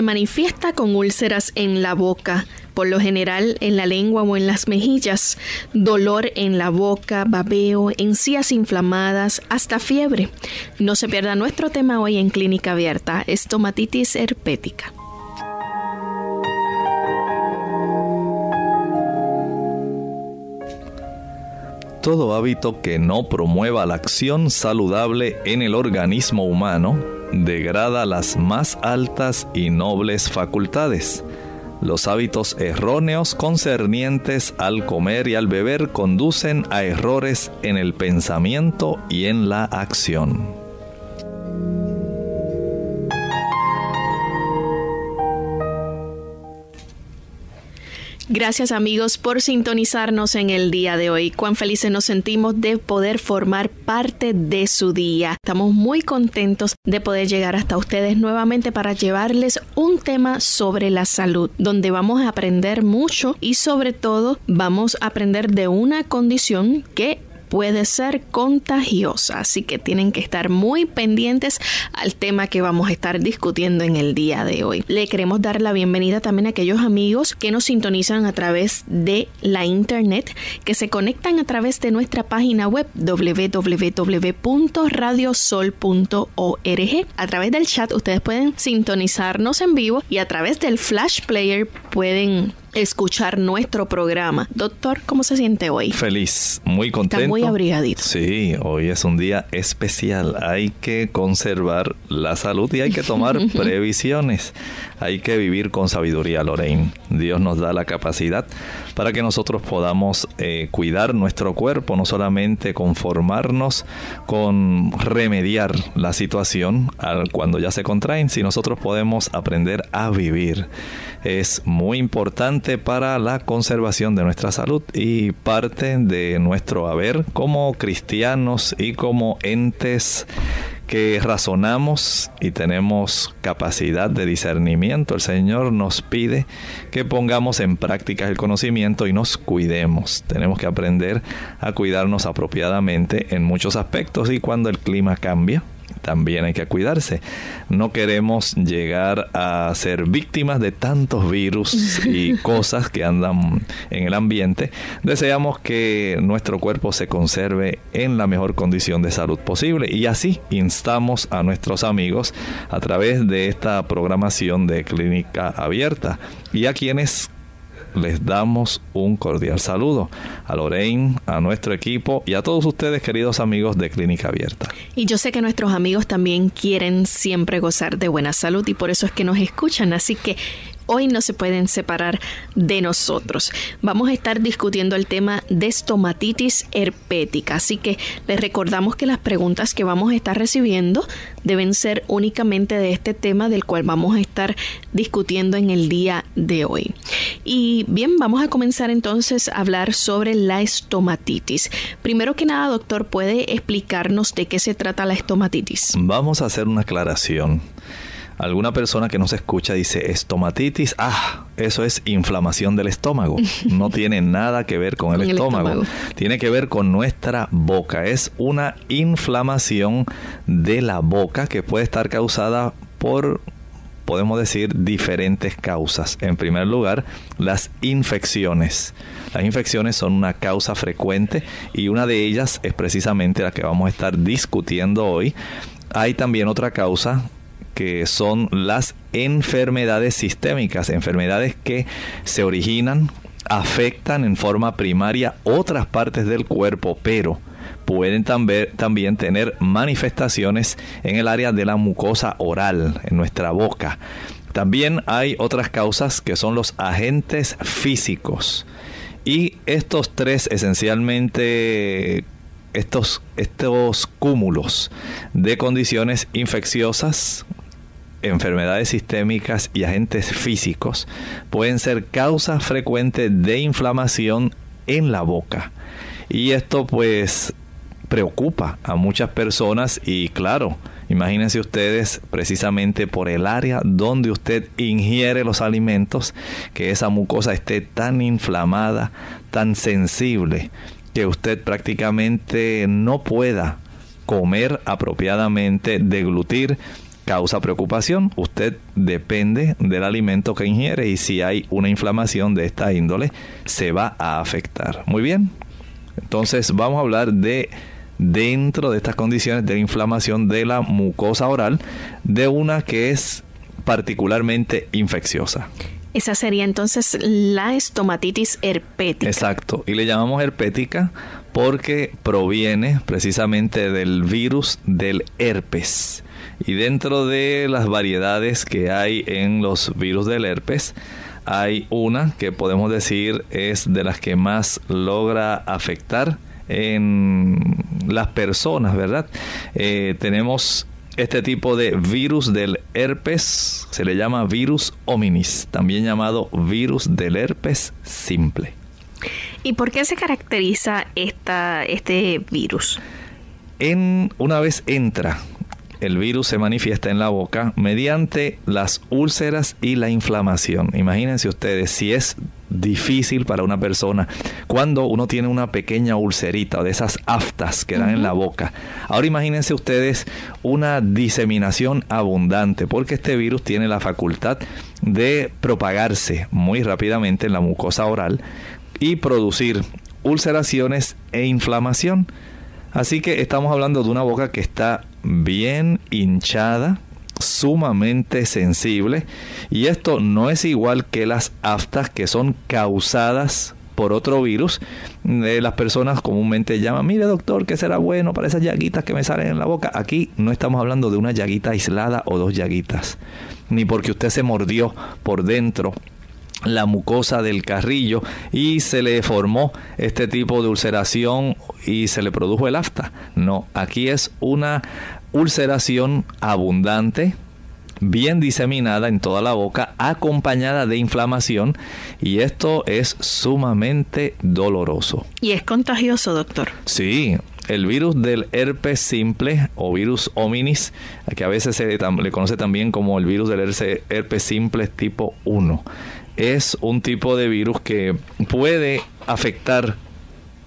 Se manifiesta con úlceras en la boca, por lo general en la lengua o en las mejillas, dolor en la boca, babeo, encías inflamadas, hasta fiebre. No se pierda nuestro tema hoy en Clínica Abierta, estomatitis herpética. Todo hábito que no promueva la acción saludable en el organismo humano degrada las más altas y nobles facultades. Los hábitos erróneos concernientes al comer y al beber conducen a errores en el pensamiento y en la acción. Gracias amigos por sintonizarnos en el día de hoy. Cuán felices nos sentimos de poder formar parte de su día. Estamos muy contentos de poder llegar hasta ustedes nuevamente para llevarles un tema sobre la salud, donde vamos a aprender mucho y sobre todo vamos a aprender de una condición que puede ser contagiosa, así que tienen que estar muy pendientes al tema que vamos a estar discutiendo en el día de hoy. Le queremos dar la bienvenida también a aquellos amigos que nos sintonizan a través de la internet, que se conectan a través de nuestra página web www.radiosol.org. A través del chat ustedes pueden sintonizarnos en vivo y a través del flash player pueden escuchar nuestro programa. Doctor, ¿cómo se siente hoy? Feliz, muy contento. Está muy abrigadito. Sí, hoy es un día especial. Hay que conservar la salud y hay que tomar previsiones. Hay que vivir con sabiduría, Lorraine. Dios nos da la capacidad para que nosotros podamos eh, cuidar nuestro cuerpo, no solamente conformarnos con remediar la situación cuando ya se contraen, si nosotros podemos aprender a vivir. Es muy importante para la conservación de nuestra salud y parte de nuestro haber como cristianos y como entes que razonamos y tenemos capacidad de discernimiento, el Señor nos pide que pongamos en práctica el conocimiento y nos cuidemos. Tenemos que aprender a cuidarnos apropiadamente en muchos aspectos y cuando el clima cambia, también hay que cuidarse. No queremos llegar a ser víctimas de tantos virus y cosas que andan en el ambiente. Deseamos que nuestro cuerpo se conserve en la mejor condición de salud posible y así instamos a nuestros amigos a través de esta programación de clínica abierta y a quienes les damos un cordial saludo a Lorraine, a nuestro equipo y a todos ustedes, queridos amigos de Clínica Abierta. Y yo sé que nuestros amigos también quieren siempre gozar de buena salud y por eso es que nos escuchan. Así que hoy no se pueden separar de nosotros. Vamos a estar discutiendo el tema de estomatitis herpética, así que les recordamos que las preguntas que vamos a estar recibiendo deben ser únicamente de este tema del cual vamos a estar discutiendo en el día de hoy. Y bien, vamos a comenzar entonces a hablar sobre la estomatitis. Primero que nada, doctor, ¿puede explicarnos de qué se trata la estomatitis? Vamos a hacer una aclaración. Alguna persona que nos escucha dice estomatitis, ah, eso es inflamación del estómago. No tiene nada que ver con, el, estómago. Tiene que ver con nuestra boca. Es una inflamación de la boca que puede estar causada por podemos decir diferentes causas. En primer lugar, las infecciones. Las infecciones son una causa frecuente y una de ellas es precisamente la que vamos a estar discutiendo hoy. Hay también otra causa que son las enfermedades sistémicas, enfermedades que se originan, afectan en forma primaria otras partes del cuerpo, pero pueden también tener manifestaciones en el área de la mucosa oral, en nuestra boca. También hay otras causas que son los agentes físicos. Y estos tres esencialmente, estos, estos cúmulos de condiciones infecciosas, enfermedades sistémicas y agentes físicos pueden ser causa frecuente de inflamación en la boca. Y esto pues preocupa a muchas personas y claro, imagínense ustedes precisamente por el área donde usted ingiere los alimentos, que esa mucosa esté tan inflamada, tan sensible, que usted prácticamente no pueda comer apropiadamente, deglutir, causa preocupación. Usted depende del alimento que ingiere y si hay una inflamación de esta índole, se va a afectar. Muy bien. Entonces vamos a hablar de dentro de estas condiciones de inflamación de la mucosa oral, de una que es particularmente infecciosa. Esa sería entonces la estomatitis herpética. Exacto, y le llamamos herpética porque proviene precisamente del virus del herpes. Y dentro de las variedades que hay en los virus del herpes, hay una que podemos decir es de las que más logra afectar en las personas, ¿verdad? Eh, tenemos este tipo de virus del herpes, se le llama virus hominis, también llamado virus del herpes simple. ¿Y por qué se caracteriza esta, este virus? En, una vez entra el virus se manifiesta en la boca mediante las úlceras y la inflamación. Imagínense ustedes si es difícil para una persona cuando uno tiene una pequeña ulcerita o de esas aftas que dan en la boca. Ahora imagínense ustedes una diseminación abundante porque este virus tiene la facultad de propagarse muy rápidamente en la mucosa oral y producir ulceraciones e inflamación. Así que estamos hablando de una boca que está bien hinchada, sumamente sensible y esto no es igual que las aftas que son causadas por otro virus. Eh, las personas comúnmente llaman, mire doctor, ¿qué será bueno para esas llaguitas que me salen en la boca? Aquí no estamos hablando de una llaguita aislada o dos llaguitas, ni porque usted se mordió por dentro la mucosa del carrillo y se le formó este tipo de ulceración y se le produjo el afta. No, aquí es una ulceración abundante, bien diseminada en toda la boca, acompañada de inflamación y esto es sumamente doloroso. ¿Y es contagioso, doctor? Sí, el virus del herpes simple o virus hominis, que a veces se le conoce también como el virus del herpes simple tipo 1 es un tipo de virus que puede afectar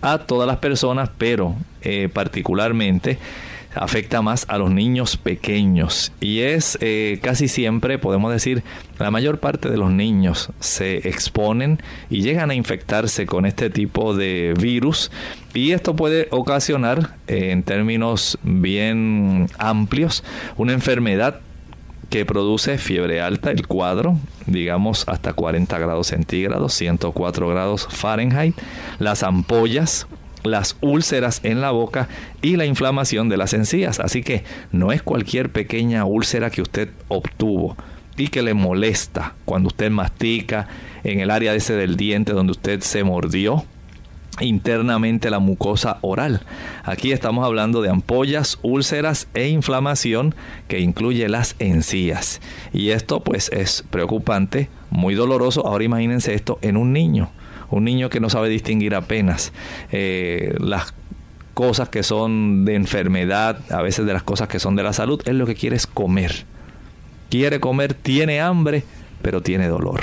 a todas las personas, pero eh, particularmente afecta más a los niños pequeños. Y es eh, casi siempre, podemos decir, la mayor parte de los niños se exponen y llegan a infectarse con este tipo de virus. Y esto puede ocasionar, eh, en términos bien amplios, una enfermedad que produce fiebre alta, el cuadro, digamos hasta 40 grados centígrados, 104 grados Fahrenheit, las ampollas, las úlceras en la boca y la inflamación de las encías. Así que no es cualquier pequeña úlcera que usted obtuvo y que le molesta cuando usted mastica en el área del diente donde usted se mordió internamente la mucosa oral. Aquí estamos hablando de ampollas, úlceras e inflamación que incluye las encías. Y esto pues es preocupante, muy doloroso. Ahora imagínense esto en un niño, un niño que no sabe distinguir apenas eh, las cosas que son de enfermedad, a veces de las cosas que son de la salud, es lo que quiere es comer. Quiere comer, tiene hambre, pero tiene dolor.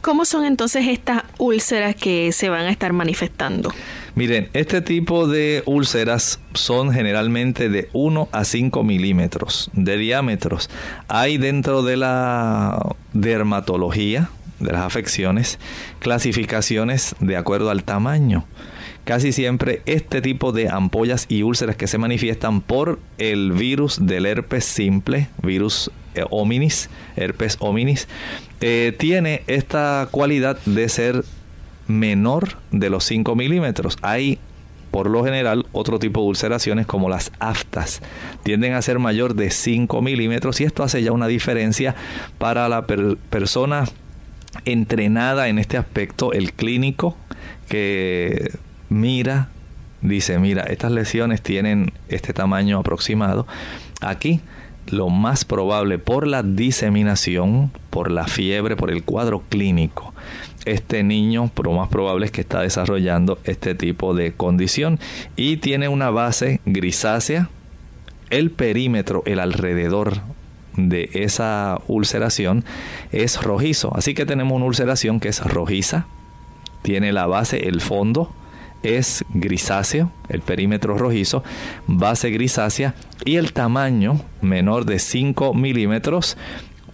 ¿Cómo son entonces estas úlceras que se van a estar manifestando? Miren, este tipo de úlceras son generalmente de 1 a 5 milímetros de diámetros. Hay dentro de la dermatología, de las afecciones, clasificaciones de acuerdo al tamaño. Casi siempre este tipo de ampollas y úlceras que se manifiestan por el virus del herpes simple, virus hominis, herpes hominis, eh, tiene esta cualidad de ser menor de los 5 milímetros. Hay por lo general, otro tipo de ulceraciones como las aftas tienden a ser mayor de 5 milímetros y esto hace ya una diferencia para la persona entrenada en este aspecto, el clínico que mira, dice, mira, estas lesiones tienen este tamaño aproximado. Aquí lo más probable por la diseminación, por la fiebre, por el cuadro clínico, este niño lo más probable es que está desarrollando este tipo de condición y tiene una base grisácea. El perímetro, el alrededor de esa ulceración es rojizo. Así que tenemos una ulceración que es rojiza, tiene la base, el fondo es grisáceo, el perímetro rojizo, base grisácea y el tamaño menor de 5 milímetros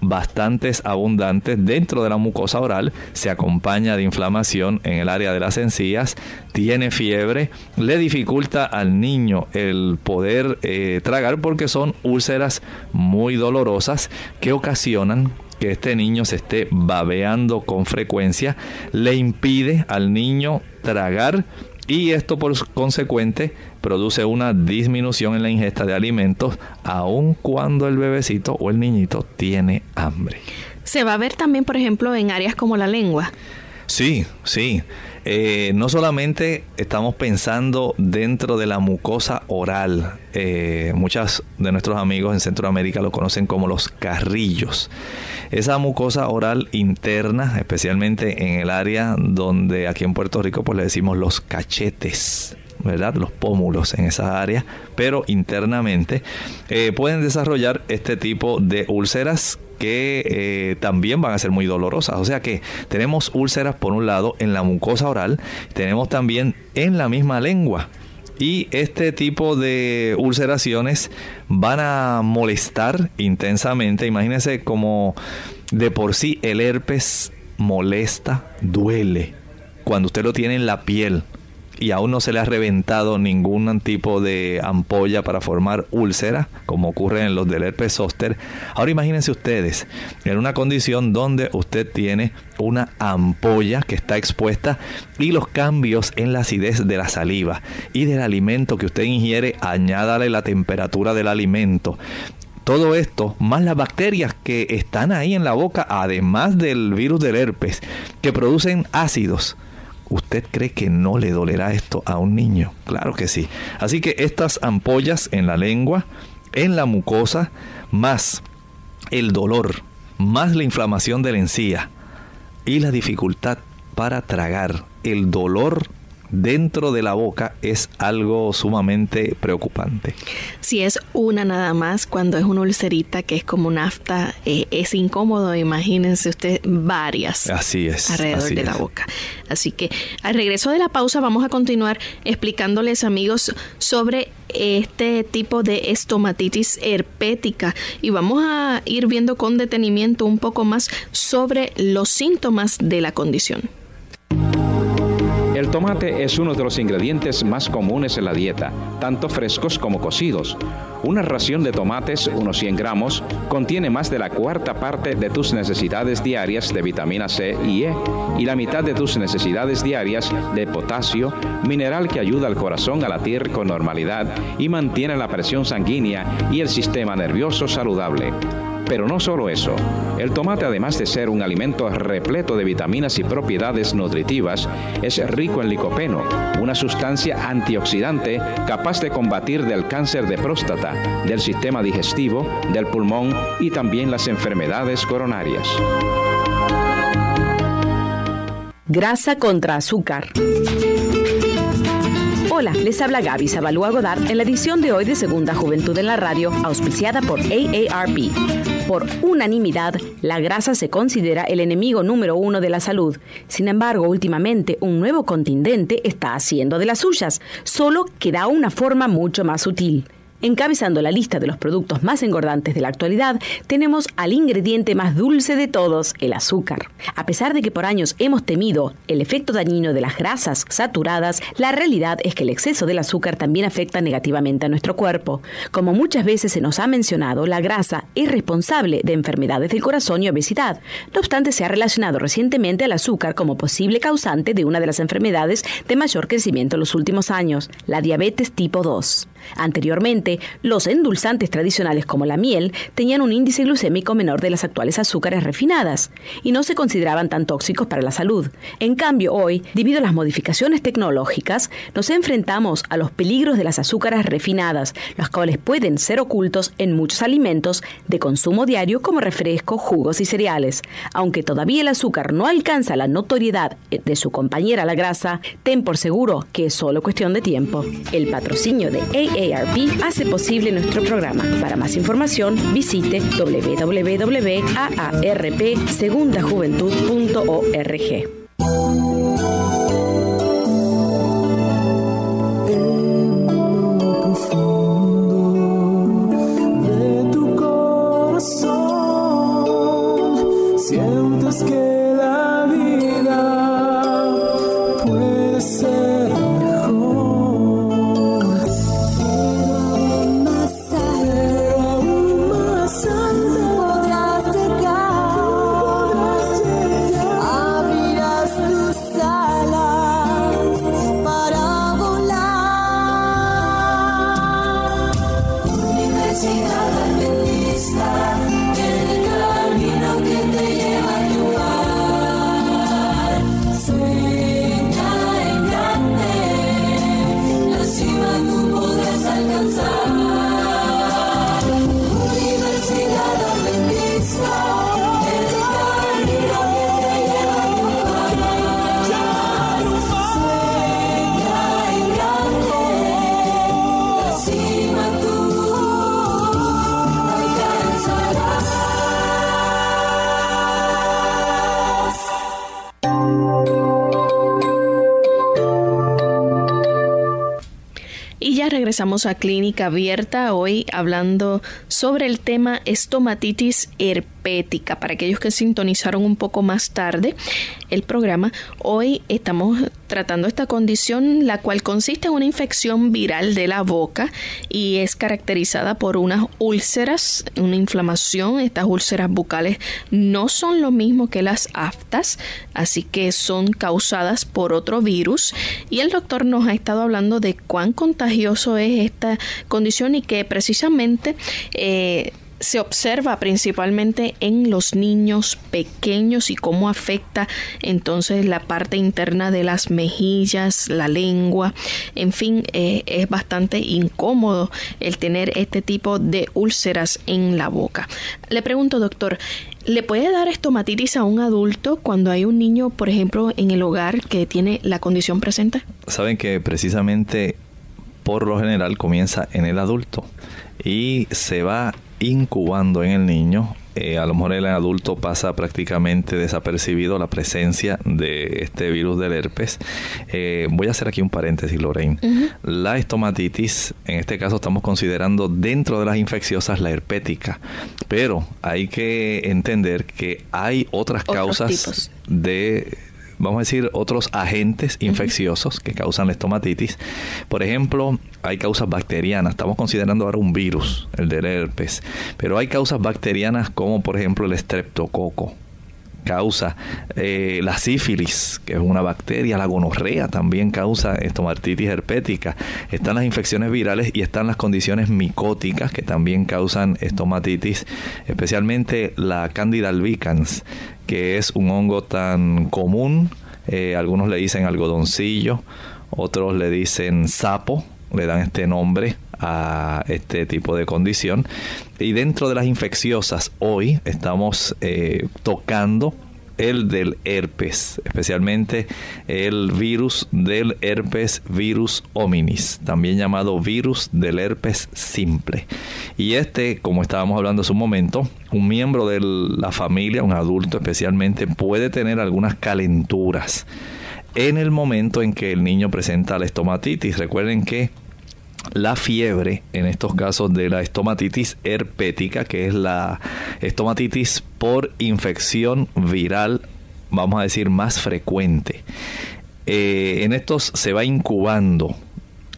bastantes abundantes dentro de la mucosa oral, se acompaña de inflamación en el área de las encías, tiene fiebre, le dificulta al niño el poder eh, tragar porque son úlceras muy dolorosas que ocasionan que este niño se esté babeando con frecuencia, le impide al niño tragar y esto por consecuente produce una disminución en la ingesta de alimentos aun cuando el bebecito o el niñito tiene hambre. Se va a ver también, por ejemplo, en áreas como la lengua. Sí, sí. Eh, no solamente estamos pensando dentro de la mucosa oral, eh, muchos de nuestros amigos en Centroamérica lo conocen como los carrillos. Esa mucosa oral interna, especialmente en el área donde aquí en Puerto Rico pues le decimos los cachetes. ¿Verdad? Los pómulos en esa área, pero internamente eh, pueden desarrollar este tipo de úlceras que eh, también van a ser muy dolorosas. O sea que tenemos úlceras por un lado en la mucosa oral, tenemos también en la misma lengua. Y este tipo de ulceraciones van a molestar intensamente. Imagínense como de por sí el herpes molesta, duele. Cuando usted lo tiene en la piel, y aún no se le ha reventado ningún tipo de ampolla para formar úlcera, como ocurre en los del herpes zóster. Ahora imagínense ustedes en una condición donde usted tiene una ampolla que está expuesta y los cambios en la acidez de la saliva y del alimento que usted ingiere, añádale la temperatura del alimento, todo esto, más las bacterias que están ahí en la boca, además del virus del herpes, que producen ácidos, ¿Usted cree que no le dolerá esto a un niño? Claro que sí. Así que estas ampollas en la lengua, en la mucosa, más el dolor, más la inflamación de la encía y la dificultad para tragar, el dolor dentro de la boca es algo sumamente preocupante. Si es una nada más, cuando es una ulcerita que es como nafta, eh, es incómodo, imagínense usted varias. Así es. Alrededor de la boca. Así que al regreso de la pausa vamos a continuar explicándoles amigos sobre este tipo de estomatitis herpética y vamos a ir viendo con detenimiento un poco más sobre los síntomas de la condición. El tomate es uno de los ingredientes más comunes en la dieta, tanto frescos como cocidos. Una ración de tomates, unos 100 gramos, contiene más de la cuarta parte de tus necesidades diarias de vitamina C y E y la mitad de tus necesidades diarias de potasio, mineral que ayuda al corazón a latir con normalidad y mantiene la presión sanguínea y el sistema nervioso saludable. Pero no solo eso, el tomate además de ser un alimento repleto de vitaminas y propiedades nutritivas, es rico en licopeno, una sustancia antioxidante capaz de combatir del cáncer de próstata, del sistema digestivo, del pulmón y también las enfermedades coronarias. Grasa contra azúcar. Hola, les habla Gaby Zabalúa Godard en la edición de hoy de Segunda Juventud en la Radio, auspiciada por AARP. Por unanimidad, la grasa se considera el enemigo número uno de la salud. Sin embargo, últimamente un nuevo contingente está haciendo de las suyas, solo que da una forma mucho más sutil. Encabezando la lista de los productos más engordantes de la actualidad, tenemos al ingrediente más dulce de todos, el azúcar. A pesar de que por años hemos temido el efecto dañino de las grasas saturadas, la realidad es que el exceso del azúcar también afecta negativamente a nuestro cuerpo. Como muchas veces se nos ha mencionado, la grasa es responsable de enfermedades del corazón y obesidad. No obstante, se ha relacionado recientemente al azúcar como posible causante de una de las enfermedades de mayor crecimiento en los últimos años, la diabetes tipo 2. Anteriormente, los endulzantes tradicionales como la miel tenían un índice glucémico menor de las actuales azúcares refinadas y no se consideraban tan tóxicos para la salud. En cambio, hoy, debido a las modificaciones tecnológicas, nos enfrentamos a los peligros de las azúcares refinadas, los cuales pueden ser ocultos en muchos alimentos de consumo diario como refrescos, jugos y cereales. Aunque todavía el azúcar no alcanza la notoriedad de su compañera la grasa, ten por seguro que es solo cuestión de tiempo. El patrocinio de AARP hace posible nuestro programa. Para más información, visite www.aarpsegundajuventud.org. regresamos a Clínica Abierta hoy hablando sobre el tema estomatitis herpética. Para aquellos que sintonizaron un poco más tarde el programa, hoy estamos tratando esta condición, la cual consiste en una infección viral de la boca y es caracterizada por unas úlceras, una inflamación. Estas úlceras bucales no son lo mismo que las aftas, así que son causadas por otro virus. Y el doctor nos ha estado hablando de cuán contagioso es esta condición y que precisamente eh, se observa principalmente en los niños pequeños y cómo afecta entonces la parte interna de las mejillas, la lengua, en fin, eh, es bastante incómodo el tener este tipo de úlceras en la boca. Le pregunto, doctor, ¿le puede dar estomatitis a un adulto cuando hay un niño, por ejemplo, en el hogar que tiene la condición presente? Saben que precisamente por lo general comienza en el adulto y se va incubando en el niño. Eh, a lo mejor el adulto pasa prácticamente desapercibido la presencia de este virus del herpes. Eh, voy a hacer aquí un paréntesis, Lorraine. La estomatitis, en este caso estamos considerando dentro de las infecciosas la herpética, pero hay que entender que hay otras causas de vamos a decir, otros agentes infecciosos que causan la estomatitis. Por ejemplo, hay causas bacterianas. Estamos considerando ahora un virus, el del herpes. Pero hay causas bacterianas como, por ejemplo, el estreptococo causa eh, la sífilis, que es una bacteria, la gonorrea también causa estomatitis herpética. Están las infecciones virales y están las condiciones micóticas que también causan estomatitis, especialmente la Candida albicans, que es un hongo tan común, eh, algunos le dicen algodoncillo, otros le dicen sapo, le dan este nombre a este tipo de condición. Y dentro de las infecciosas, hoy estamos eh, tocando el del herpes, especialmente el virus del herpes virus hominis, también llamado virus del herpes simple. Y este, como estábamos hablando hace un momento, un miembro de la familia, un adulto especialmente, puede tener algunas calenturas en el momento en que el niño presenta la estomatitis. Recuerden que la fiebre, en estos casos de la estomatitis herpética, que es la estomatitis por infección viral, vamos a decir, más frecuente. Eh, en estos se va incubando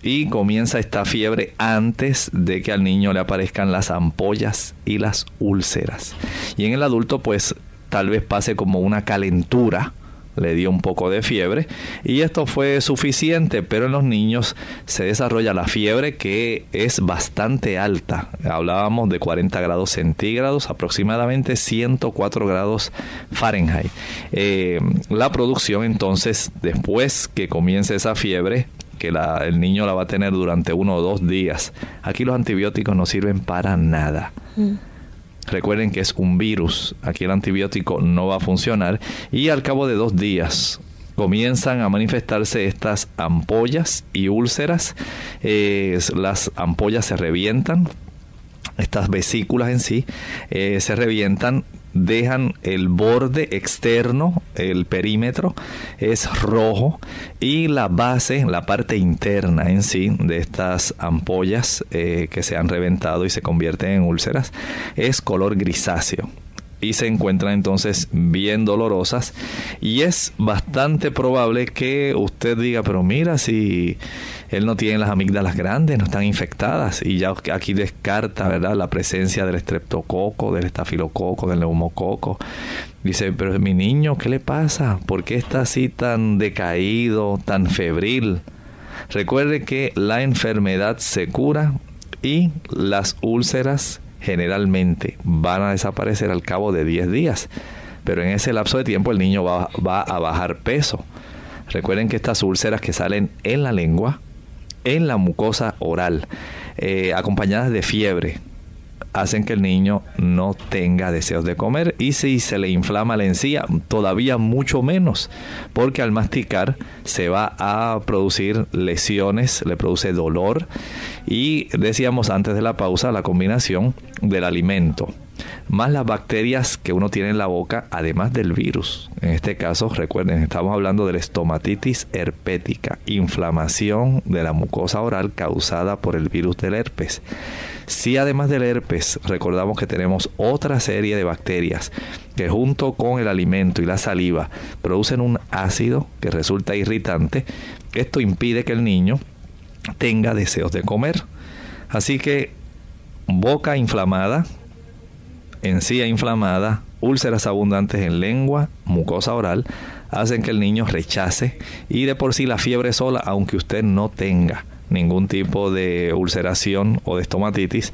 y comienza esta fiebre antes de que al niño le aparezcan las ampollas y las úlceras. Y en el adulto pues tal vez pase como una calentura, le dio un poco de fiebre y esto fue suficiente, pero en los niños se desarrolla la fiebre que es bastante alta. Hablábamos de 40 grados centígrados, aproximadamente 104 grados Fahrenheit. Eh, la producción entonces, después que comience esa fiebre, que el niño la va a tener durante uno o dos días, aquí los antibióticos no sirven para nada. Mm. Recuerden que es un virus, aquí el antibiótico no va a funcionar y al cabo de dos días comienzan a manifestarse estas ampollas y úlceras. las ampollas se revientan, estas vesículas en sí eh, se revientan dejan el borde externo, el perímetro es rojo y la base, la parte interna en sí de estas ampollas eh, que se han reventado y se convierten en úlceras es color grisáceo. Y se encuentran entonces bien dolorosas. Y es bastante probable que usted diga pero mira si él no tiene las amígdalas grandes, no están infectadas y ya aquí descarta, ¿verdad? La presencia del estreptococo, del estafilococo, del neumococo. Dice, pero mi niño, ¿qué le pasa? ¿Por qué está así tan decaído, tan febril? Recuerde que la enfermedad se cura y las úlceras generalmente van a desaparecer al cabo de 10 días. Pero en ese lapso de tiempo el niño va, va a bajar peso. Recuerden que estas úlceras que salen en la lengua en la mucosa oral, eh, acompañadas de fiebre, hacen que el niño no tenga deseos de comer y si se le inflama la encía, todavía mucho menos, porque al masticar se va a producir lesiones, le produce dolor y decíamos antes de la pausa la combinación del alimento más las bacterias que uno tiene en la boca, además del virus. En este caso, recuerden, estamos hablando de la estomatitis herpética, inflamación de la mucosa oral causada por el virus del herpes. Si además del herpes recordamos que tenemos otra serie de bacterias que junto con el alimento y la saliva producen un ácido que resulta irritante, esto impide que el niño tenga deseos de comer. Así que boca inflamada, encía inflamada, úlceras abundantes en lengua, mucosa oral, hacen que el niño rechace y de por sí la fiebre sola, aunque usted no tenga ningún tipo de ulceración o de estomatitis,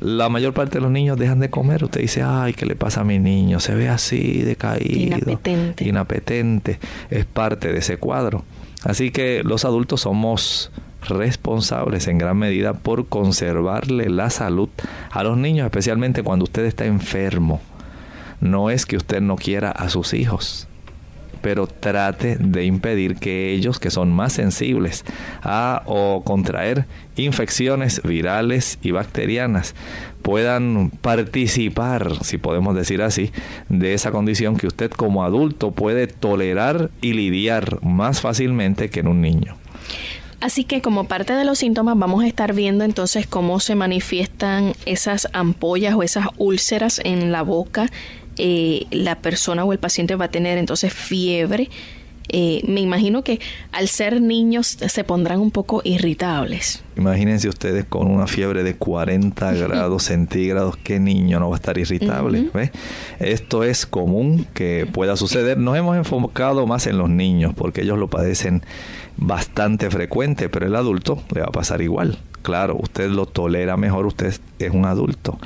la mayor parte de los niños dejan de comer. Usted dice, ay, ¿qué le pasa a mi niño? Se ve así, decaído, inapetente. inapetente. Es parte de ese cuadro. Así que los adultos somos responsables en gran medida por conservarle la salud a los niños, especialmente cuando usted está enfermo. No es que usted no quiera a sus hijos, pero trate de impedir que ellos, que son más sensibles a o contraer infecciones virales y bacterianas, puedan participar, si podemos decir así, de esa condición que usted como adulto puede tolerar y lidiar más fácilmente que en un niño. Así que como parte de los síntomas vamos a estar viendo entonces cómo se manifiestan esas ampollas o esas úlceras en la boca. Eh, la persona o el paciente va a tener entonces fiebre. Eh, me imagino que al ser niños se pondrán un poco irritables. Imagínense ustedes con una fiebre de 40 grados centígrados, ¿qué niño no va a estar irritable? Esto es común que pueda suceder. Nos hemos enfocado más en los niños porque ellos lo padecen bastante frecuente, pero el adulto le va a pasar igual. Claro, usted lo tolera mejor, usted es un adulto.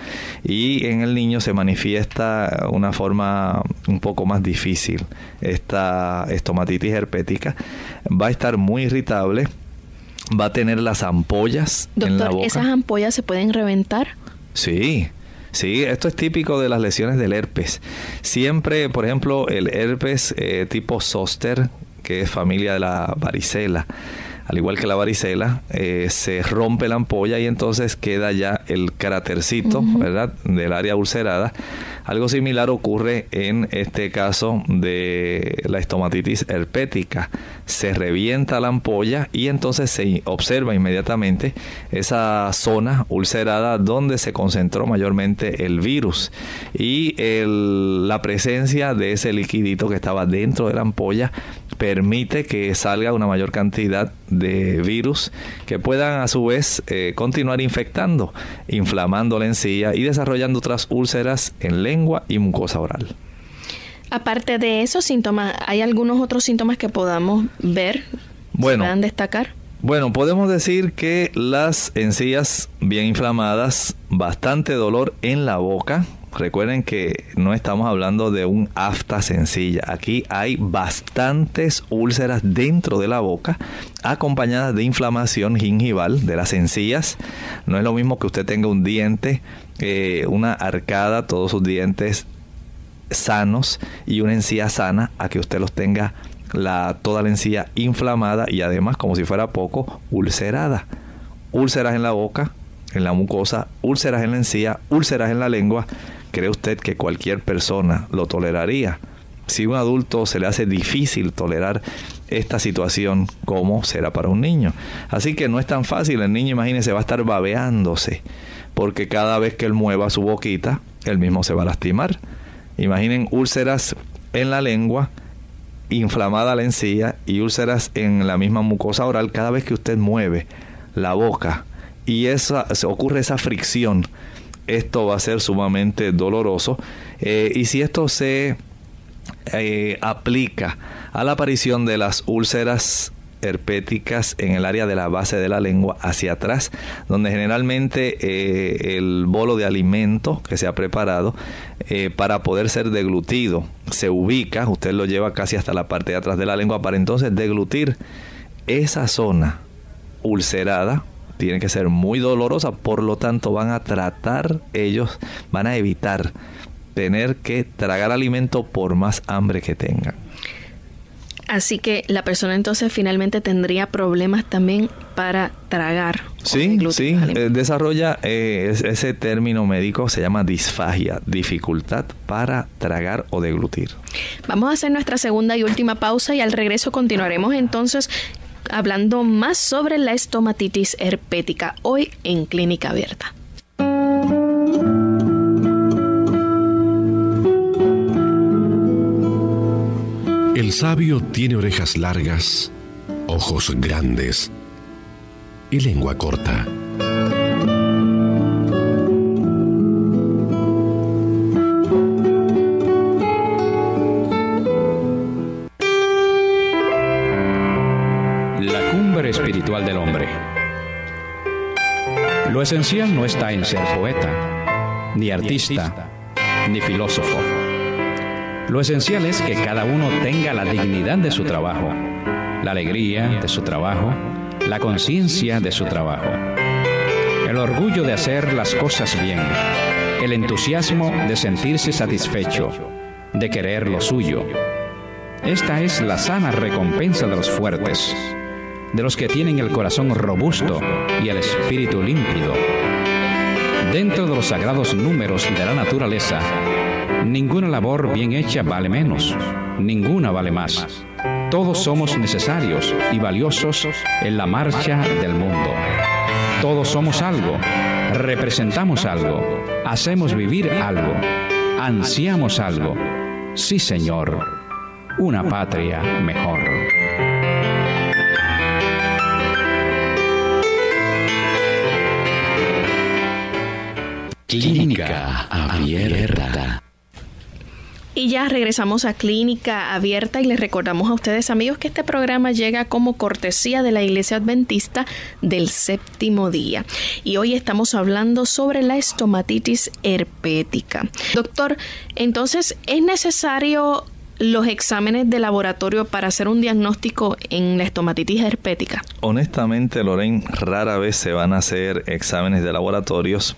Y en el niño se manifiesta una forma un poco más difícil. Esta estomatitis herpética va a estar muy irritable, va a tener las ampollas en la boca. ¿esas ampollas se pueden reventar? Sí, Sí, esto es típico de las lesiones del herpes. Siempre, por ejemplo, el herpes eh, tipo zóster, que es familia de la varicela. Al igual que la varicela, eh, se rompe la ampolla y entonces queda ya el crátercito, ¿verdad?, del área ulcerada. Algo similar ocurre en este caso de la estomatitis herpética. Se revienta la ampolla y entonces se observa inmediatamente esa zona ulcerada donde se concentró mayormente el virus y la presencia de ese liquidito que estaba dentro de la ampolla permite que salga una mayor cantidad de virus que puedan a su vez eh, continuar infectando, inflamando la encía y desarrollando otras úlceras en lengua y mucosa oral. Aparte de esos síntomas, ¿hay algunos otros síntomas que podamos ver? Bueno, puedan destacar? Bueno, podemos decir que las encías bien inflamadas, bastante dolor en la boca, Recuerden que no estamos hablando de un afta sencilla. Aquí hay bastantes úlceras dentro de la boca acompañadas de inflamación gingival de las encías. No es lo mismo que usted tenga un diente, eh, una arcada, todos sus dientes sanos y una encía sana a que usted los tenga la, toda la encía inflamada y además como si fuera poco ulcerada. Úlceras en la boca, en la mucosa, úlceras en la encía, úlceras en la lengua ¿cree usted que cualquier persona lo toleraría? Si a un adulto se le hace difícil tolerar esta situación, ¿cómo será para un niño? Así que no es tan fácil. El niño, imagínese, va a estar babeándose, porque cada vez que él mueva su boquita, él mismo se va a lastimar. Imaginen úlceras en la lengua, inflamada la encía y úlceras en la misma mucosa oral cada vez que usted mueve la boca y esa, ocurre esa fricción esto va a ser sumamente doloroso. Eh, y si esto se eh, aplica a la aparición de las úlceras herpéticas en el área de la base de la lengua hacia atrás, donde generalmente eh, el bolo de alimento que se ha preparado para poder ser deglutido se ubica, usted lo lleva casi hasta la parte de atrás de la lengua para entonces deglutir esa zona ulcerada tiene que ser muy dolorosa, por lo tanto van a tratar ellos, van a evitar tener que tragar alimento por más hambre que tengan. Así que la persona entonces finalmente tendría problemas también para tragar. Sí, sí, eh, desarrolla eh, ese término médico, se llama disfagia, dificultad para tragar o deglutir. Vamos a hacer nuestra segunda y última pausa y al regreso continuaremos entonces hablando más sobre la estomatitis herpética hoy en Clínica Abierta. El sabio tiene orejas largas, ojos grandes y lengua corta. Esencial no está en ser poeta, ni artista, ni filósofo. Lo esencial es que cada uno tenga la dignidad de su trabajo, la alegría de su trabajo, la conciencia de su trabajo, el orgullo de hacer las cosas bien, el entusiasmo de sentirse satisfecho, de querer lo suyo. Esta es la sana recompensa de los fuertes de los que tienen el corazón robusto y el espíritu límpido. Dentro de los sagrados números de la naturaleza, ninguna labor bien hecha vale menos, ninguna vale más. Todos somos necesarios y valiosos en la marcha del mundo. Todos somos algo, representamos algo, hacemos vivir algo, ansiamos algo. Sí, Señor, una patria mejor. Clínica Abierta. Y ya regresamos a Clínica Abierta y les recordamos a ustedes amigos que este programa llega como cortesía de la Iglesia Adventista del séptimo día. Y hoy estamos hablando sobre la estomatitis herpética. Doctor, entonces, ¿es necesario los exámenes de laboratorio para hacer un diagnóstico en la estomatitis herpética? Honestamente, Lorraine, rara vez se van a hacer exámenes de laboratorios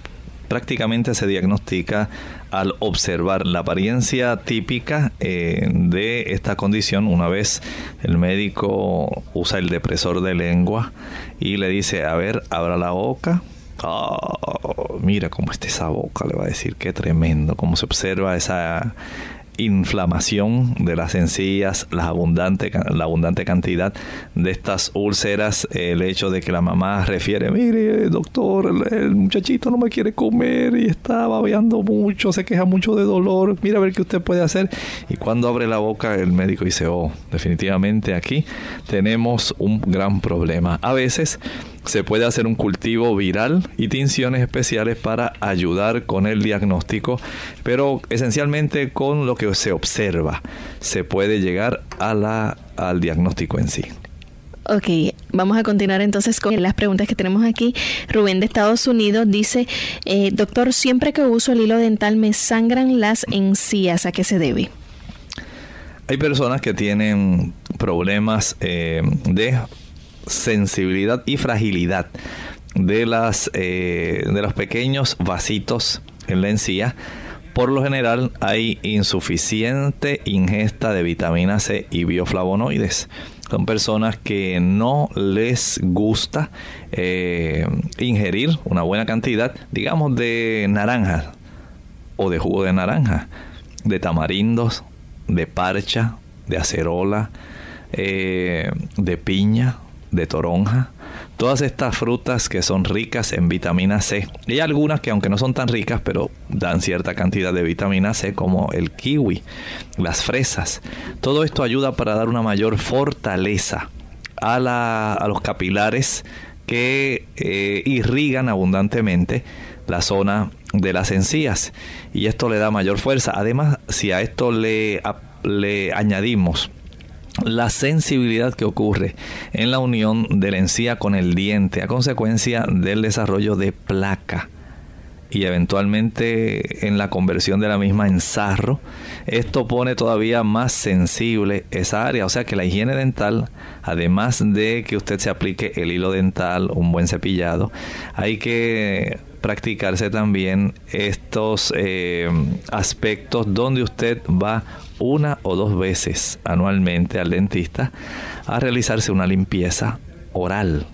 prácticamente se diagnostica al observar la apariencia típica eh, de esta condición. Una vez el médico usa el depresor de lengua y le dice, a ver, abra la boca. Oh, mira cómo está esa boca, le va a decir, qué tremendo, cómo se observa esa inflamación de las encías, la abundante, la abundante cantidad de estas úlceras, el hecho de que la mamá refiere, mire doctor, el, muchachito no me quiere comer y está babeando mucho, se queja mucho de dolor, mira a ver qué usted puede hacer. Y cuando abre la boca el médico dice, oh, definitivamente aquí tenemos un gran problema. A veces se puede hacer un cultivo viral y tinciones especiales para ayudar con el diagnóstico, pero esencialmente con lo que se observa se puede llegar a la, al diagnóstico en sí. Ok, vamos a continuar entonces con las preguntas que tenemos aquí. Rubén de Estados Unidos dice, eh, doctor, siempre que uso el hilo dental me sangran las encías, ¿a qué se debe? Hay personas que tienen problemas eh, de sensibilidad y fragilidad de, las, eh, de los pequeños vasitos en la encía. Por lo general hay insuficiente ingesta de vitamina C y bioflavonoides. Son personas que no les gusta eh, ingerir una buena cantidad, digamos, de naranja o de jugo de naranja, de tamarindos, de parcha, de acerola, eh, de piña, de toronja, todas estas frutas que son ricas en vitamina C. Y hay algunas que aunque no son tan ricas, pero dan cierta cantidad de vitamina C, como el kiwi, las fresas. Todo esto ayuda para dar una mayor fortaleza a, la, a los capilares que eh, irrigan abundantemente la zona de las encías y esto le da mayor fuerza. Además, si a esto le, le añadimos la sensibilidad que ocurre en la unión de la encía con el diente a consecuencia del desarrollo de placa y eventualmente en la conversión de la misma en sarro, esto pone todavía más sensible esa área. O sea que la higiene dental, además de que usted se aplique el hilo dental, un buen cepillado, hay que practicarse también estos eh, aspectos donde usted va una o dos veces anualmente al dentista a realizarse una limpieza oral.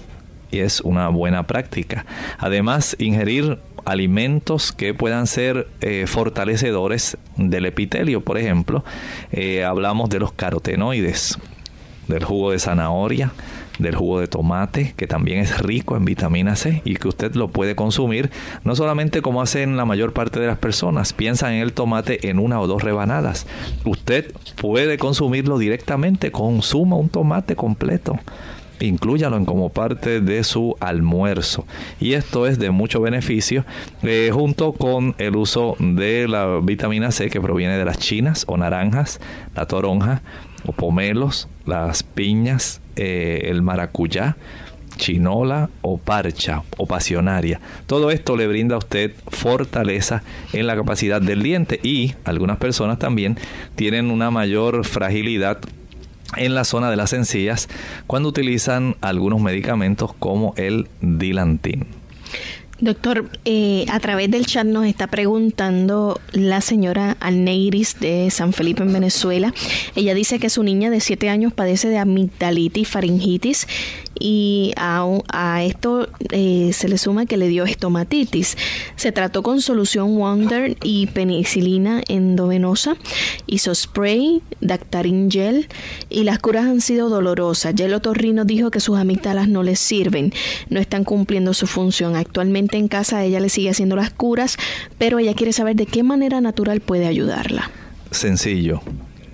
Y es una buena práctica. Además, ingerir alimentos que puedan ser eh, fortalecedores del epitelio, por ejemplo, eh, hablamos de los carotenoides, del jugo de zanahoria, del jugo de tomate, que también es rico en vitamina C y que usted lo puede consumir, no solamente como hacen la mayor parte de las personas, piensan en el tomate en una o dos rebanadas. Usted puede consumirlo directamente, consuma un tomate completo inclúyalo como parte de su almuerzo y esto es de mucho beneficio eh, junto con el uso de la vitamina C que proviene de las chinas o naranjas la toronja o pomelos las piñas eh, el maracuyá, chinola o parcha o pasionaria. Todo esto le brinda a usted fortaleza en la capacidad del diente y algunas personas también tienen una mayor fragilidad en la zona de las encías cuando utilizan algunos medicamentos como el dilantín. Doctor, eh, a través del chat nos está preguntando la señora Alneiris de San Felipe en Venezuela. Ella dice que su niña de 7 años padece de amigdalitis, faringitis y a, esto eh, se le suma que le dio estomatitis. Se trató con solución Wonder y penicilina endovenosa, hizo spray, Dactarin gel y las curas han sido dolorosas. Ya el dijo que sus amígdalas no les sirven, no están cumpliendo su función. Actualmente en casa ella le sigue haciendo las curas, pero ella quiere saber de qué manera natural puede ayudarla. Sencillo.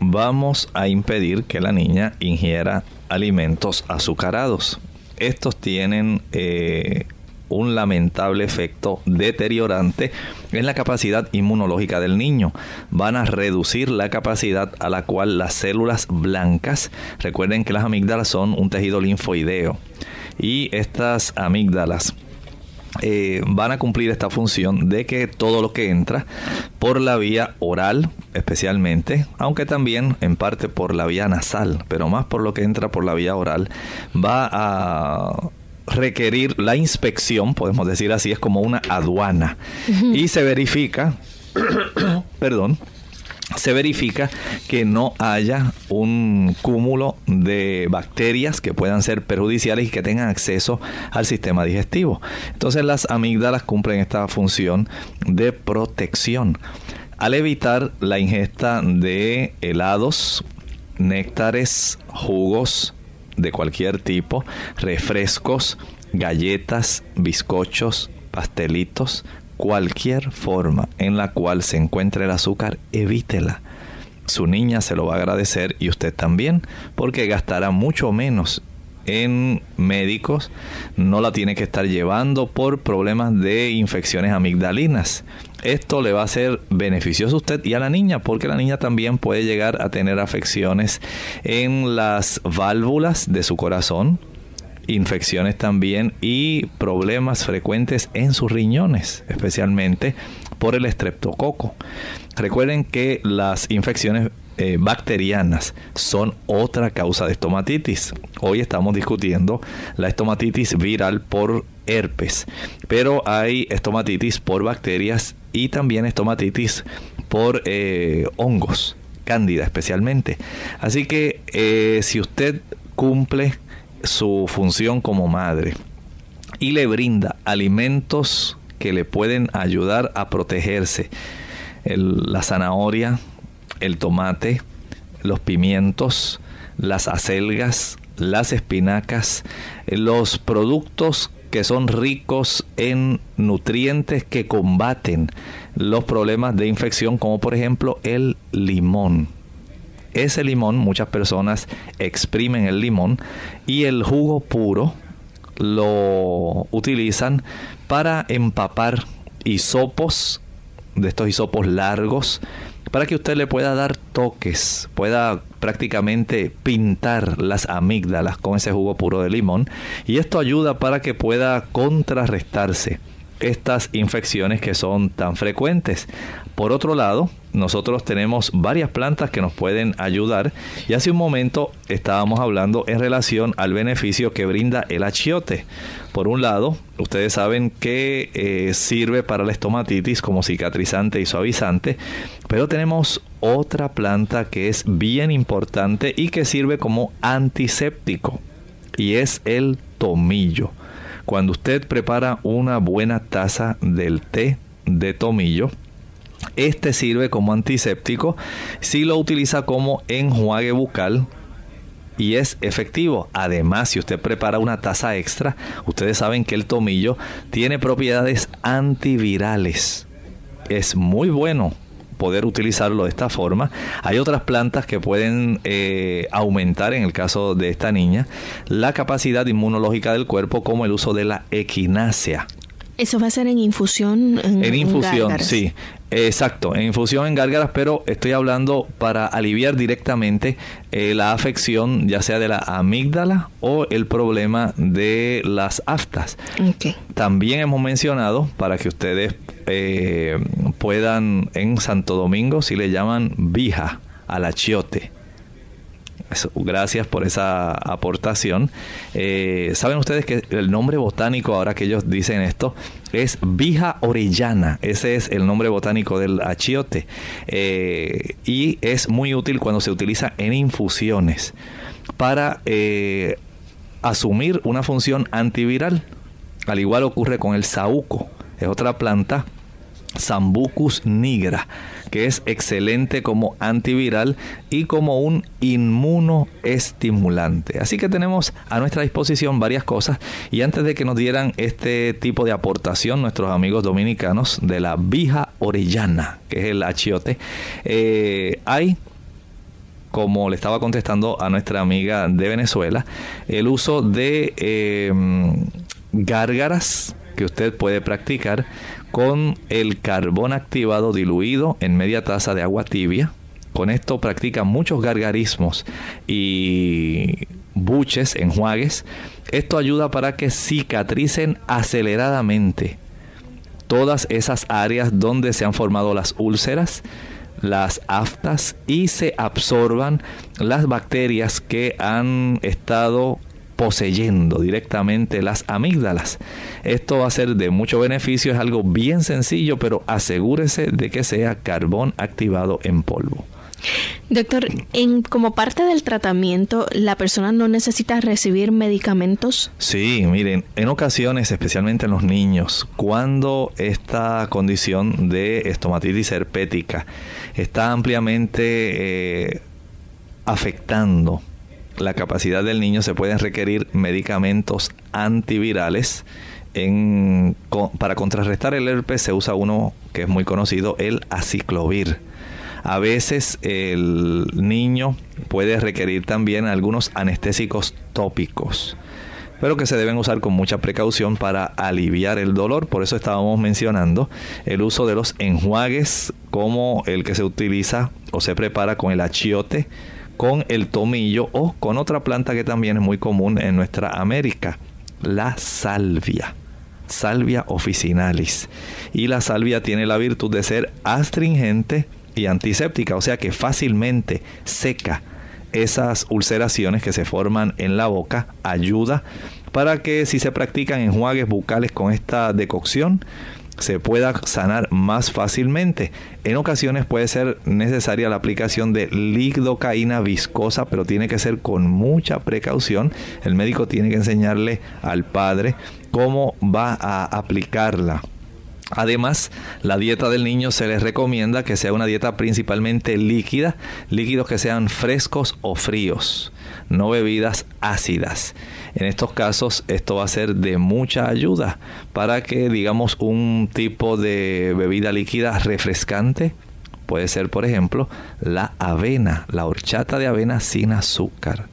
Vamos a impedir que la niña ingiera alimentos azucarados. Estos tienen eh, un lamentable efecto deteriorante en la capacidad inmunológica del niño. Van a reducir la capacidad a la cual las células blancas, recuerden que las amígdalas son un tejido linfoideo, y estas amígdalas eh, van a cumplir esta función de que todo lo que entra por la vía oral especialmente, aunque también en parte por la vía nasal, pero más por lo que entra por la vía oral, va a requerir la inspección, podemos decir así, es como una aduana. Y se verifica, perdón, se verifica que no haya un cúmulo de bacterias que puedan ser perjudiciales y que tengan acceso al sistema digestivo. Entonces las amígdalas cumplen esta función de protección. Al evitar la ingesta de helados, néctares, jugos de cualquier tipo, refrescos, galletas, bizcochos, pastelitos, cualquier forma en la cual se encuentre el azúcar, evítela. Su niña se lo va a agradecer y usted también, porque gastará mucho menos en médicos, no la tiene que estar llevando por problemas de infecciones amigdalinas. Esto le va a ser beneficioso a usted y a la niña, porque la niña también puede llegar a tener afecciones en las válvulas de su corazón, infecciones también y problemas frecuentes en sus riñones, especialmente por el estreptococo. Recuerden que las infecciones eh, bacterianas son otra causa de estomatitis. Hoy estamos discutiendo la estomatitis viral por herpes, pero hay estomatitis por bacterias y también estomatitis por eh, hongos, cándida especialmente. Así que eh, si usted cumple su función como madre y le brinda alimentos que le pueden ayudar a protegerse. la zanahoria, el tomate, los pimientos, las acelgas, las espinacas, los productos que son ricos en nutrientes que combaten los problemas de infección, como por ejemplo el limón ese limón, muchas personas exprimen el limón y el jugo puro lo utilizan para empapar hisopos, de estos hisopos largos, para que usted le pueda dar toques, pueda prácticamente pintar las amígdalas con ese jugo puro de limón. Y esto ayuda para que pueda contrarrestarse estas infecciones que son tan frecuentes. Por otro lado, nosotros tenemos varias plantas que nos pueden ayudar y hace un momento estábamos hablando en relación al beneficio que brinda el achiote. Por un lado, ustedes saben que eh, sirve para la estomatitis como cicatrizante y suavizante, pero tenemos otra planta que es bien importante y que sirve como antiséptico y es el tomillo. Cuando usted prepara una buena taza del té de tomillo, este sirve como antiséptico si lo utiliza como enjuague bucal y es efectivo. Además, si usted prepara una taza extra, ustedes saben que el tomillo tiene propiedades antivirales. Es muy bueno poder utilizarlo de esta forma. Hay otras plantas que pueden eh, aumentar, en el caso de esta niña, la capacidad inmunológica del cuerpo, como el uso de la equinacia. ¿Eso va a ser en infusión? En, infusión, sí. Exacto, en infusión en gárgaras, pero estoy hablando para aliviar directamente eh, la afección ya sea de la amígdala o el problema de las aftas. También hemos mencionado, para que ustedes eh, puedan en Santo Domingo, si le llaman vija al achiote gracias por esa aportación. Eh, Saben ustedes que el nombre botánico, ahora que ellos dicen esto, es Vija orellana. Ese es el nombre botánico del achiote. Eh, y es muy útil cuando se utiliza en infusiones para asumir una función antiviral. Al igual ocurre con el saúco. Es otra planta Sambucus nigra, que es excelente como antiviral y como un inmunoestimulante. Así que tenemos a nuestra disposición varias cosas y antes de que nos dieran este tipo de aportación nuestros amigos dominicanos de la vija orellana, que es el achiote, eh, hay como le estaba contestando a nuestra amiga de Venezuela, el uso de eh, gárgaras que usted puede practicar con el carbón activado diluido en media taza de agua tibia. Con esto practica muchos gargarismos y buches, enjuagues. Esto ayuda para que cicatricen aceleradamente todas esas áreas donde se han formado las úlceras, las aftas y se absorban las bacterias que han estado poseyendo directamente las amígdalas. Esto va a ser de mucho beneficio, es algo bien sencillo, pero asegúrese de que sea carbón activado en polvo. Doctor, en, como parte del tratamiento, ¿la persona no necesita recibir medicamentos? Sí, miren, en ocasiones, especialmente en los niños, cuando esta condición de estomatitis herpética está ampliamente eh, afectando la capacidad del niño, se pueden requerir medicamentos antivirales. Para contrarrestar el herpes se usa uno que es muy conocido, el aciclovir. A veces el niño puede requerir también algunos anestésicos tópicos, pero que se deben usar con mucha precaución para aliviar el dolor. Por eso estábamos mencionando el uso de los enjuagues como el que se utiliza o se prepara con el achiote con el tomillo o con otra planta que también es muy común en nuestra América, la salvia. Salvia officinalis. Y la salvia tiene la virtud de ser astringente y antiséptica, o sea que fácilmente seca esas ulceraciones que se forman en la boca, ayuda para que si se practican enjuagues bucales con esta decocción, se pueda sanar más fácilmente. En ocasiones puede ser necesaria la aplicación de lidocaína viscosa, pero tiene que ser con mucha precaución. El médico tiene que enseñarle al padre cómo va a aplicarla. Además, la dieta del niño se les recomienda que sea una dieta principalmente líquida, líquidos que sean frescos o fríos, no bebidas ácidas. En estos casos esto va a ser de mucha ayuda para que digamos un tipo de bebida líquida refrescante puede ser por ejemplo la avena, la horchata de avena sin azúcar.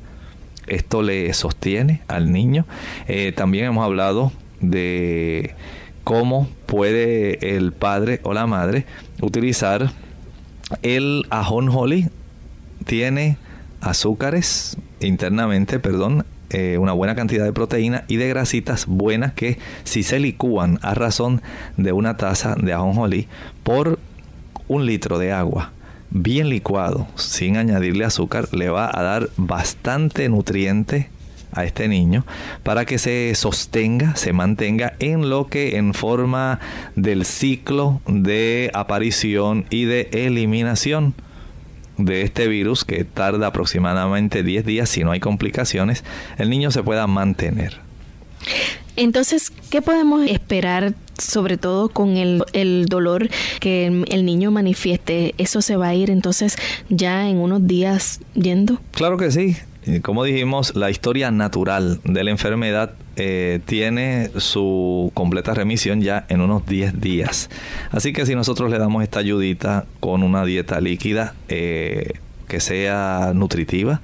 Esto le sostiene al niño. Eh, también hemos hablado de cómo puede el padre o la madre utilizar el ajonjolí. Tiene azúcares internamente, perdón, eh, una buena cantidad de proteína y de grasitas buenas que si se licúan a razón de una taza de ajonjolí por un litro de agua bien licuado sin añadirle azúcar le va a dar bastante nutriente a este niño para que se sostenga, se mantenga en lo que en forma del ciclo de aparición y de eliminación de este virus que tarda aproximadamente 10 días si no hay complicaciones, el niño se pueda mantener. Entonces, ¿qué podemos esperar sobre todo con el, el, dolor que el niño manifieste? ¿Eso se va a ir entonces ya en unos días yendo? Claro que sí. Como dijimos, la historia natural de la enfermedad eh, tiene su completa remisión ya en unos 10 días. Así que si nosotros le damos esta ayudita con una dieta líquida eh, que sea nutritiva,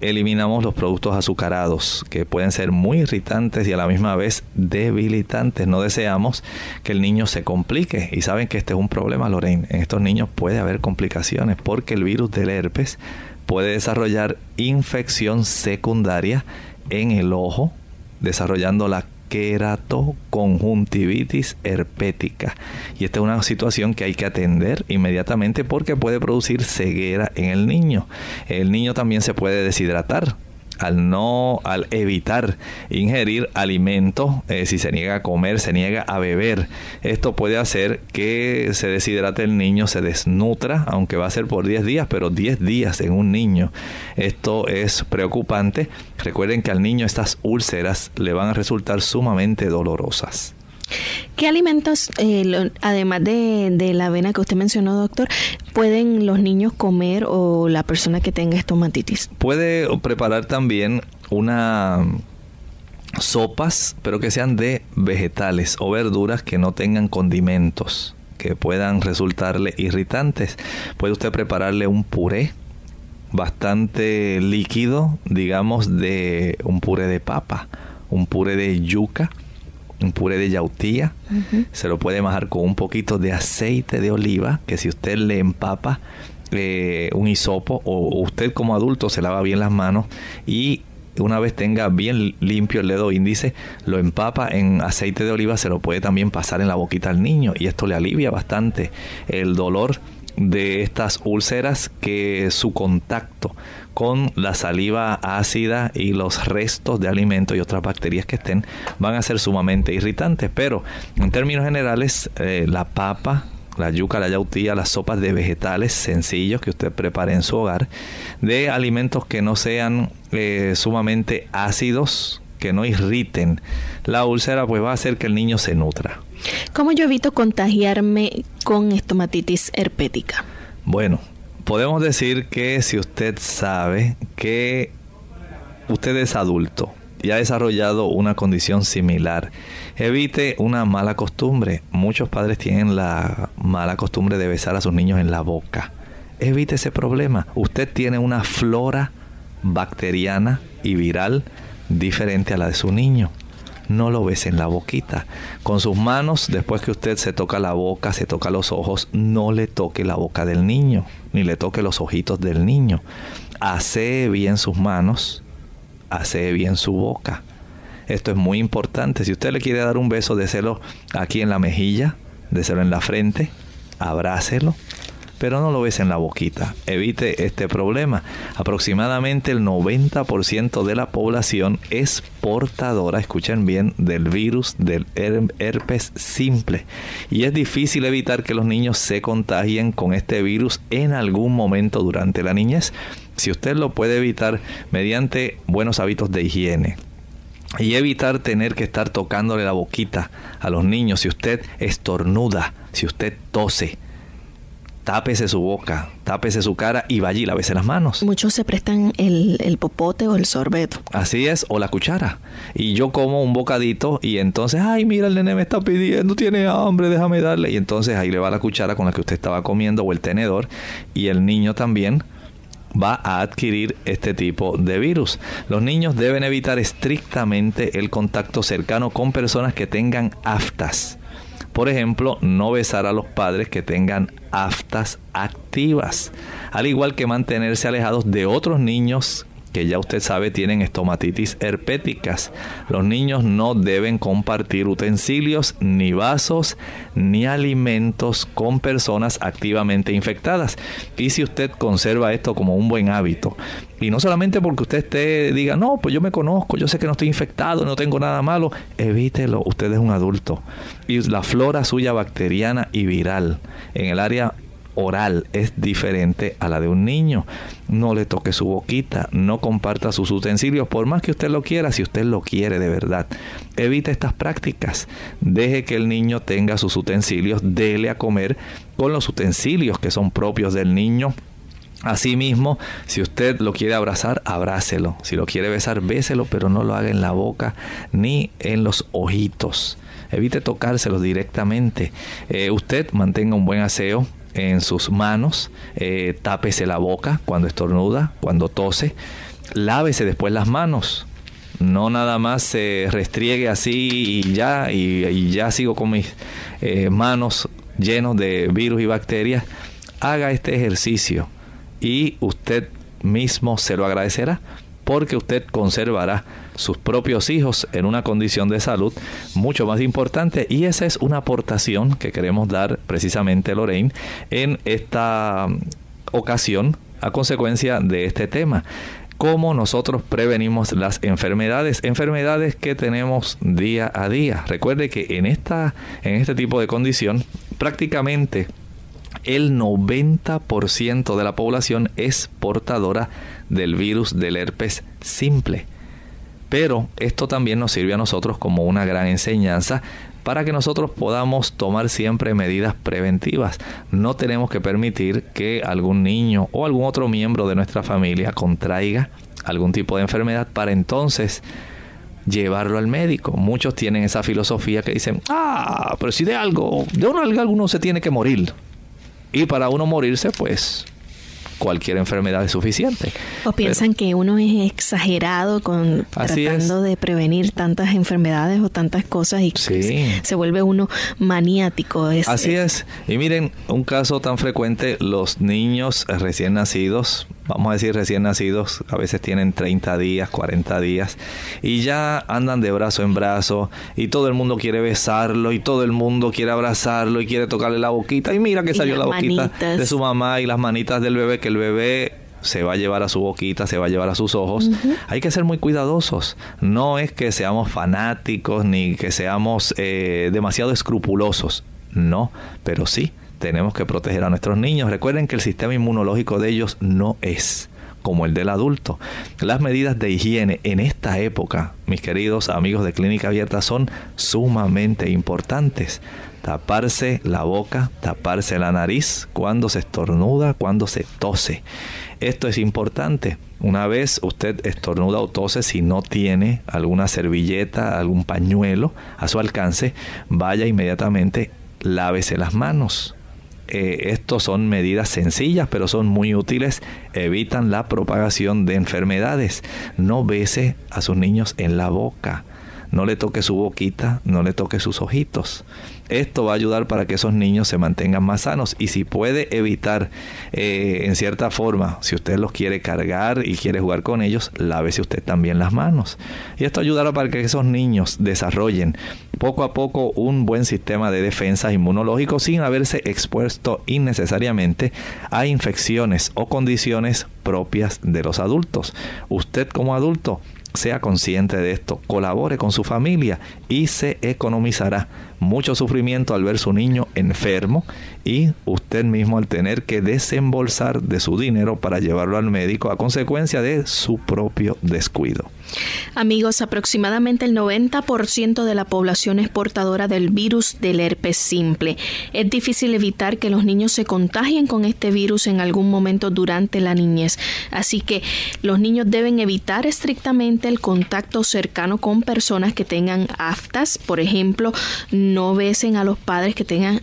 eliminamos los productos azucarados que pueden ser muy irritantes y a la misma vez debilitantes. No deseamos que el niño se complique y saben que este es un problema, Lorraine. En estos niños puede haber complicaciones porque el virus del herpes puede desarrollar infección secundaria en el ojo, desarrollando la queratoconjuntivitis herpética. Y esta es una situación que hay que atender inmediatamente porque puede producir ceguera en el niño. El niño también se puede deshidratar al no, al evitar ingerir alimentos, eh, si se niega a comer, se niega a beber. Esto puede hacer que se deshidrate el niño, se desnutra, aunque va a ser por 10 días, pero 10 días en un niño. Esto es preocupante. Recuerden que al niño estas úlceras le van a resultar sumamente dolorosas. ¿Qué alimentos, eh, además de, la avena que usted mencionó, doctor, pueden los niños comer o la persona que tenga estomatitis? Puede preparar también una sopas, pero que sean de vegetales o verduras que no tengan condimentos, que puedan resultarle irritantes. Puede usted prepararle un puré bastante líquido, digamos de un puré de papa, un puré de yuca, un puré de yautía. Se lo puede majar con un poquito de aceite de oliva, que si usted le empapa eh, un hisopo o usted como adulto se lava bien las manos y una vez tenga bien limpio el dedo índice, lo empapa en aceite de oliva, se lo puede también pasar en la boquita al niño y esto le alivia bastante el dolor de estas úlceras que su contacto con la saliva ácida y los restos de alimentos y otras bacterias que estén van a ser sumamente irritantes. Pero en términos generales, eh, la papa, la yuca, la yautía, las sopas de vegetales sencillos que usted prepare en su hogar, de alimentos que no sean eh, sumamente ácidos, que no irriten la úlcera, pues va a hacer que el niño se nutra. ¿Cómo yo evito contagiarme con estomatitis herpética? Bueno, podemos decir que si usted sabe que usted es adulto y ha desarrollado una condición similar, evite una mala costumbre. Muchos padres tienen la mala costumbre de besar a sus niños en la boca. Evite ese problema. Usted tiene una flora bacteriana y viral diferente a la de su niño no lo bese en la boquita. Con sus manos, después que usted se toca la boca, se toca los ojos, no le toque la boca del niño, ni le toque los ojitos del niño. Hace bien sus manos, hace bien su boca. Esto es muy importante. Si usted le quiere dar un beso, déselo aquí en la mejilla, déselo en la frente, abrácelo pero no lo ves en la boquita. Evite este problema. Aproximadamente el 90% de la población es portadora, escuchen bien, del virus del herpes simple. Y es difícil evitar que los niños se contagien con este virus en algún momento durante la niñez. Si usted lo puede evitar mediante buenos hábitos de higiene, y evitar tener que estar tocándole la boquita a los niños. Si usted estornuda, si usted tose, tápese su boca, tápese su cara y vaya y lávese las manos. Muchos se prestan el, popote o el sorbeto. Así es, o la cuchara. Y yo como un bocadito y entonces, ay, mira, el nene me está pidiendo, tiene hambre, déjame darle. Y entonces ahí le va la cuchara con la que usted estaba comiendo o el tenedor y el niño también va a adquirir este tipo de virus. Los niños deben evitar estrictamente el contacto cercano con personas que tengan aftas por ejemplo, no besar a los padres que tengan aftas activas, al igual que mantenerse alejados de otros niños que ya usted sabe tienen estomatitis herpéticas. Los niños no deben compartir utensilios, ni vasos, ni alimentos con personas activamente infectadas. Y si usted conserva esto como un buen hábito, y no solamente porque usted esté, diga, no, pues yo me conozco, yo sé que no estoy infectado, no tengo nada malo, evítelo, usted es un adulto. Y la flora suya bacteriana y viral en el área oral es diferente a la de un niño. No le toque su boquita, no comparta sus utensilios, por más que usted lo quiera, si usted lo quiere de verdad. Evite estas prácticas. Deje que el niño tenga sus utensilios, dele a comer con los utensilios que son propios del niño. Asimismo, si usted lo quiere abrazar, abrácelo. Si lo quiere besar, béselo, pero no lo haga en la boca ni en los ojitos. Evite tocárselos directamente. Eh, usted mantenga un buen aseo en sus manos, eh, tápese la boca cuando estornuda, cuando tose, lávese después las manos. No nada más se restriegue así y ya, y, ya sigo con mis eh, manos llenos de virus y bacterias. Haga este ejercicio y usted mismo se lo agradecerá porque usted conservará sus propios hijos en una condición de salud mucho más importante y esa es una aportación que queremos dar precisamente Lorraine en esta um, ocasión a consecuencia de este tema cómo nosotros prevenimos las enfermedades, enfermedades que tenemos día a día. Recuerde que en esta en este tipo de condición prácticamente el 90% de la población es portadora del virus del herpes simple. Pero esto también nos sirve a nosotros como una gran enseñanza para que nosotros podamos tomar siempre medidas preventivas. No tenemos que permitir que algún niño o algún otro miembro de nuestra familia contraiga algún tipo de enfermedad para entonces llevarlo al médico. Muchos tienen esa filosofía que dicen, ah, pero si de algo, de uno algo alguno se tiene que morir. Y para uno morirse, pues cualquier enfermedad es suficiente. O piensan que uno es exagerado con tratando de prevenir tantas enfermedades o tantas cosas y se vuelve uno maniático. Así es. Y miren, un caso tan frecuente, los niños recién nacidos vamos a decir recién nacidos, a veces tienen 30 días, 40 días, y ya andan de brazo en brazo, y todo el mundo quiere besarlo, y todo el mundo quiere abrazarlo, y quiere tocarle la boquita, y mira que salió la boquita de su mamá y las manitas del bebé, que el bebé se va a llevar a su boquita, se va a llevar a sus ojos. Hay que ser muy cuidadosos. No es que seamos fanáticos ni que seamos eh, demasiado escrupulosos. No, pero sí tenemos que proteger a nuestros niños. Recuerden que el sistema inmunológico de ellos no es como el del adulto. Las medidas de higiene en esta época, mis queridos amigos de Clínica Abierta, son sumamente importantes. Taparse la boca, taparse la nariz cuando se estornuda, cuando se tose. Esto es importante. Una vez usted estornuda o tose, si no tiene alguna servilleta, algún pañuelo a su alcance, vaya inmediatamente, lávese las manos. Eh, estos son medidas sencillas, pero son muy útiles. Evitan la propagación de enfermedades. No bese a sus niños en la boca. No le toque su boquita, no le toque sus ojitos. Esto va a ayudar para que esos niños se mantengan más sanos y si puede evitar eh, en cierta forma, si usted los quiere cargar y quiere jugar con ellos, lávese usted también las manos. Y esto ayudará para que esos niños desarrollen poco a poco un buen sistema de defensa inmunológico sin haberse expuesto innecesariamente a infecciones o condiciones propias de los adultos. Usted como adulto sea consciente de esto, colabore con su familia y se economizará mucho sufrimiento al ver su niño enfermo y usted mismo al tener que desembolsar de su dinero para llevarlo al médico a consecuencia de su propio descuido. Amigos, aproximadamente el 90% de la población es portadora del virus del herpes simple. Es difícil evitar que los niños se contagien con este virus en algún momento durante la niñez. Así que los niños deben evitar estrictamente el contacto cercano con personas que tengan Por ejemplo, no besen a los padres que tengan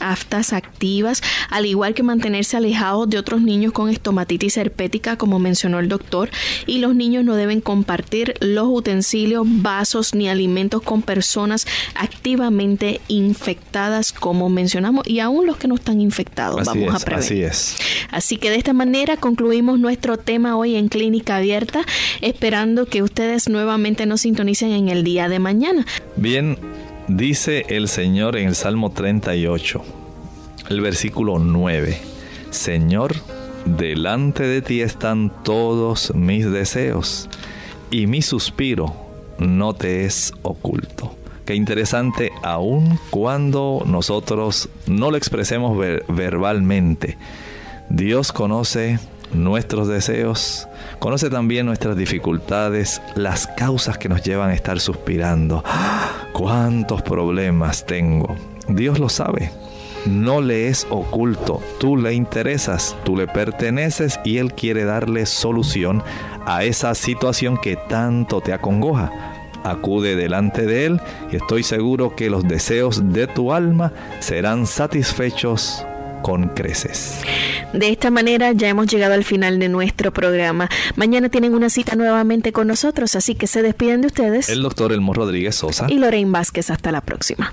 aftas activas, al igual que mantenerse alejados de otros niños con estomatitis herpética, como mencionó el doctor, y los niños no deben compartir los utensilios, vasos ni alimentos con personas activamente infectadas, como mencionamos, y aún los que no están infectados. vamos a prevenir. Así es. Así que de esta manera concluimos nuestro tema hoy en Clínica Abierta, esperando que ustedes nuevamente nos sintonicen en el día de mañana. Bien, Dice el Señor en el Salmo 38, el versículo 9, Señor, delante de ti están todos mis deseos y mi suspiro no te es oculto. Qué interesante, aun cuando nosotros no lo expresemos verbalmente, Dios conoce nuestros deseos, conoce también nuestras dificultades, las causas que nos llevan a estar suspirando. ¿Cuántos problemas tengo? Dios lo sabe. No le es oculto, tú le interesas, tú le perteneces y Él quiere darle solución a esa situación que tanto te acongoja acude delante de Él y estoy seguro que los deseos de tu alma serán satisfechos con creces. De esta manera ya hemos llegado al final de nuestro programa. Mañana tienen una cita nuevamente con nosotros, así que se despiden de ustedes. El doctor Elmo Rodríguez Sosa. Y Lorraine Vázquez. Hasta la próxima.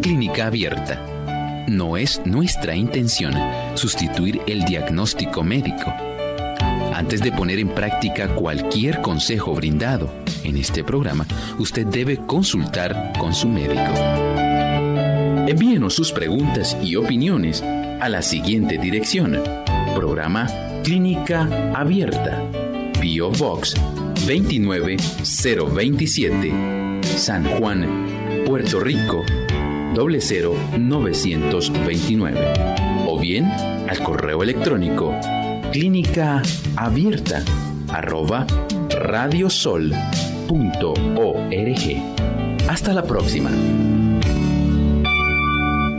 Clínica abierta no es nuestra intención sustituir el diagnóstico médico. Antes de poner en práctica cualquier consejo brindado en este programa, usted debe consultar con su médico. Envíenos sus preguntas y opiniones a la siguiente dirección. Programa Clínica Abierta. Bio Box 29027. San Juan, Puerto Rico 00929 o bien al correo electrónico clínica abierta arroba radiosol.org. Hasta la próxima.